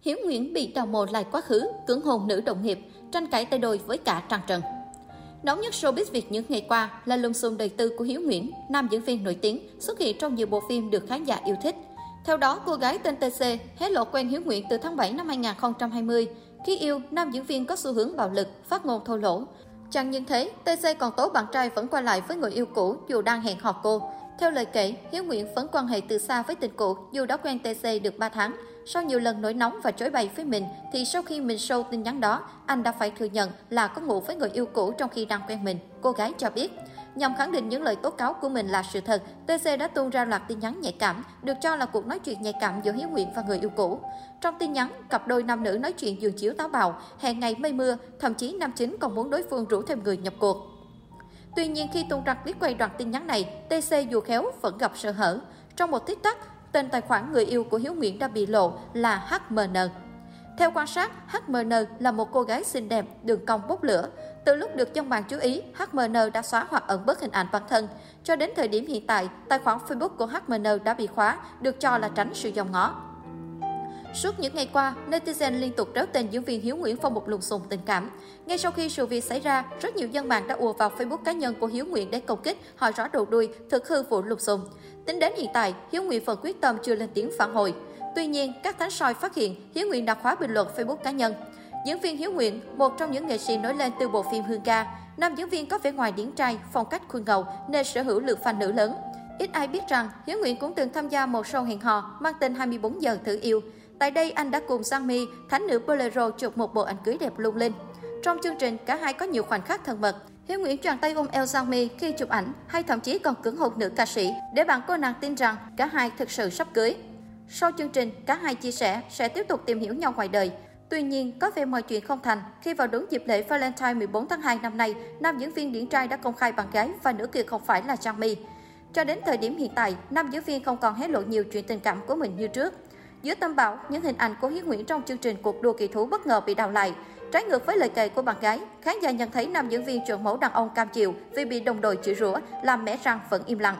Hiếu Nguyễn bị đào mồ lại quá khứ, cưỡng hôn nữ đồng nghiệp, tranh cãi tay đôi với cả Trang Trần. Nóng nhất showbiz Việt những ngày qua là lùm xùm đời tư của Hiếu Nguyễn, nam diễn viên nổi tiếng, xuất hiện trong nhiều bộ phim được khán giả yêu thích. Theo đó, cô gái tên TC hé lộ quen Hiếu Nguyễn từ tháng 7 năm 2020. Khi yêu, nam diễn viên có xu hướng bạo lực, phát ngôn thô lỗ. Chẳng những thế, TC còn tố bạn trai vẫn qua lại với người yêu cũ dù đang hẹn hò cô. Theo lời kể, Hiếu Nguyễn vẫn quan hệ từ xa với tình cũ dù đã quen TC được 3 tháng. Sau nhiều lần nổi nóng và chối bày với mình, thì sau khi mình show tin nhắn đó, anh đã phải thừa nhận là có ngủ với người yêu cũ trong khi đang quen mình. Cô gái cho biết. Nhằm khẳng định những lời tố cáo của mình là sự thật, TC đã tung ra loạt tin nhắn nhạy cảm, được cho là cuộc nói chuyện nhạy cảm giữa Hiếu Nguyện và người yêu cũ. Trong tin nhắn, cặp đôi nam nữ nói chuyện giường chiếu táo bạo, hẹn ngày mây mưa, thậm chí nam chính còn muốn đối phương rủ thêm người nhập cuộc. Tuy nhiên khi tung ra clip quay đoạn tin nhắn này, TC dù khéo vẫn gặp sơ hở. Trong một tích tắc, tên tài khoản người yêu của Hiếu Nguyễn đã bị lộ là HMN. Theo quan sát, HMN là một cô gái xinh đẹp, đường cong bốc lửa. Từ lúc được dân mạng chú ý, HMN đã xóa hoặc ẩn bớt hình ảnh bản thân. Cho đến thời điểm hiện tại, tài khoản Facebook của HMN đã bị khóa, được cho là tránh sự dòng ngó. Suốt những ngày qua, netizen liên tục réo tên diễn viên Hiếu Nguyễn phong một lùng xùm tình cảm. Ngay sau khi sự việc xảy ra, rất nhiều dân mạng đã ùa vào Facebook cá nhân của Hiếu Nguyễn để công kích, hỏi rõ đầu đuôi, thực hư vụ lùng xùm. Tính đến hiện tại, Hiếu Nguyễn vẫn quyết tâm chưa lên tiếng phản hồi. Tuy nhiên, các thánh soi phát hiện Hiếu Nguyễn đã khóa bình luận Facebook cá nhân. Diễn viên Hiếu Nguyễn, một trong những nghệ sĩ nổi lên từ bộ phim Hương ca, nam diễn viên có vẻ ngoài điển trai, phong cách khuôn ngầu nên sở hữu lượng fan nữ lớn. Ít ai biết rằng Hiếu Nguyễn cũng từng tham gia một show hẹn hò mang tên 24 giờ thử yêu. Tại đây, anh đã cùng Sang Mi, thánh nữ Bolero chụp một bộ ảnh cưới đẹp lung linh. Trong chương trình, cả hai có nhiều khoảnh khắc thân mật. Hiếu Nguyễn choàng tay ôm eo Sang Mi khi chụp ảnh, hay thậm chí còn cưỡng hôn nữ ca sĩ để bạn cô nàng tin rằng cả hai thực sự sắp cưới. Sau chương trình, cả hai chia sẻ sẽ tiếp tục tìm hiểu nhau ngoài đời. Tuy nhiên, có vẻ mọi chuyện không thành khi vào đúng dịp lễ Valentine 14 tháng 2 năm nay, nam diễn viên điển trai đã công khai bạn gái và nữ kia không phải là Trang Mi. Cho đến thời điểm hiện tại, nam diễn viên không còn hé lộ nhiều chuyện tình cảm của mình như trước. Giữa tâm bão, những hình ảnh của Hiếu Nguyễn trong chương trình cuộc đua kỳ thú bất ngờ bị đào lại. Trái ngược với lời kể của bạn gái, khán giả nhận thấy nam diễn viên chuẩn mẫu đàn ông cam chịu vì bị đồng đội chửi rủa, làm mẻ răng vẫn im lặng.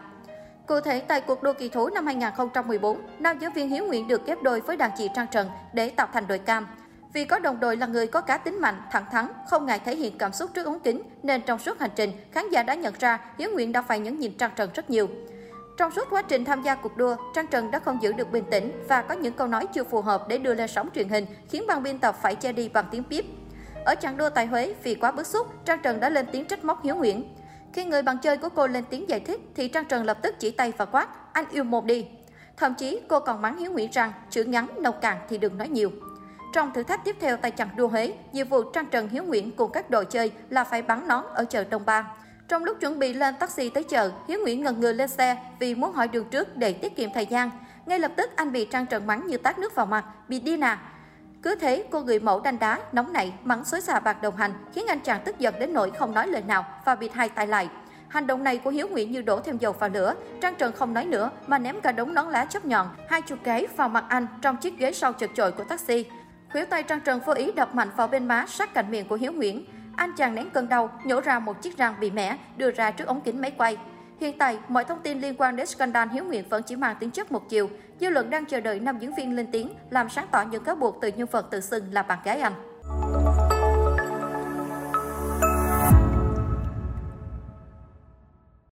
Cụ thể, tại cuộc đua kỳ thú năm 2014, nam diễn viên Hiếu Nguyễn được ghép đôi với đàn chị Trang Trần để tạo thành đội cam. Vì có đồng đội là người có cá tính mạnh, thẳng thắn, không ngại thể hiện cảm xúc trước ống kính, nên trong suốt hành trình, khán giả đã nhận ra Hiếu Nguyễn đã phải nhấn nhịn Trang Trần rất nhiều. Trong suốt quá trình tham gia cuộc đua, Trang Trần đã không giữ được bình tĩnh và có những câu nói chưa phù hợp để đưa lên sóng truyền hình, khiến ban biên tập phải che đi bằng tiếng pip. Ở chặng đua tại Huế, vì quá bức xúc, Trang Trần đã lên tiếng trách móc Hiếu Nguyễn. Khi người bạn chơi của cô lên tiếng giải thích, thì Trang Trần lập tức chỉ tay và quát, anh yêu một đi. Thậm chí cô còn mắng Hiếu Nguyễn rằng, chữ ngắn, nâu càng thì đừng nói nhiều. Trong thử thách tiếp theo tại chặng đua Huế, nhiệm vụ Trang Trần Hiếu Nguyễn cùng các đội chơi là phải bắn nón ở chợ Đông Ba. Trong lúc chuẩn bị lên taxi tới chợ, Hiếu Nguyễn ngần ngừ lên xe vì muốn hỏi đường trước để tiết kiệm thời gian. Ngay lập tức anh bị Trang Trần mắng như tát nước vào mặt, bị đi nà. Cứ thế, cô người mẫu đanh đá, nóng nảy, mắng xối xà bạc đồng hành, khiến anh chàng tức giận đến nỗi không nói lời nào và bị hai tay lại. Hành động này của Hiếu Nguyễn như đổ thêm dầu vào lửa. Trang Trần không nói nữa mà ném cả đống nón lá chớp nhọn, hai chục cái vào mặt anh trong chiếc ghế sau chật chội của taxi. Khuỷu tay Trang Trần vô ý đập mạnh vào bên má sát cạnh miệng của Hiếu Nguyễn. Anh chàng nén cơn đau, nhổ ra một chiếc răng bị mẻ, đưa ra trước ống kính máy quay. Hiện tại, mọi thông tin liên quan đến scandal Hiếu nguyện vẫn chỉ mang tính chất một chiều. Dư luận đang chờ đợi nam diễn viên lên tiếng làm sáng tỏ những cáo buộc từ nhân vật tự xưng là bạn gái anh.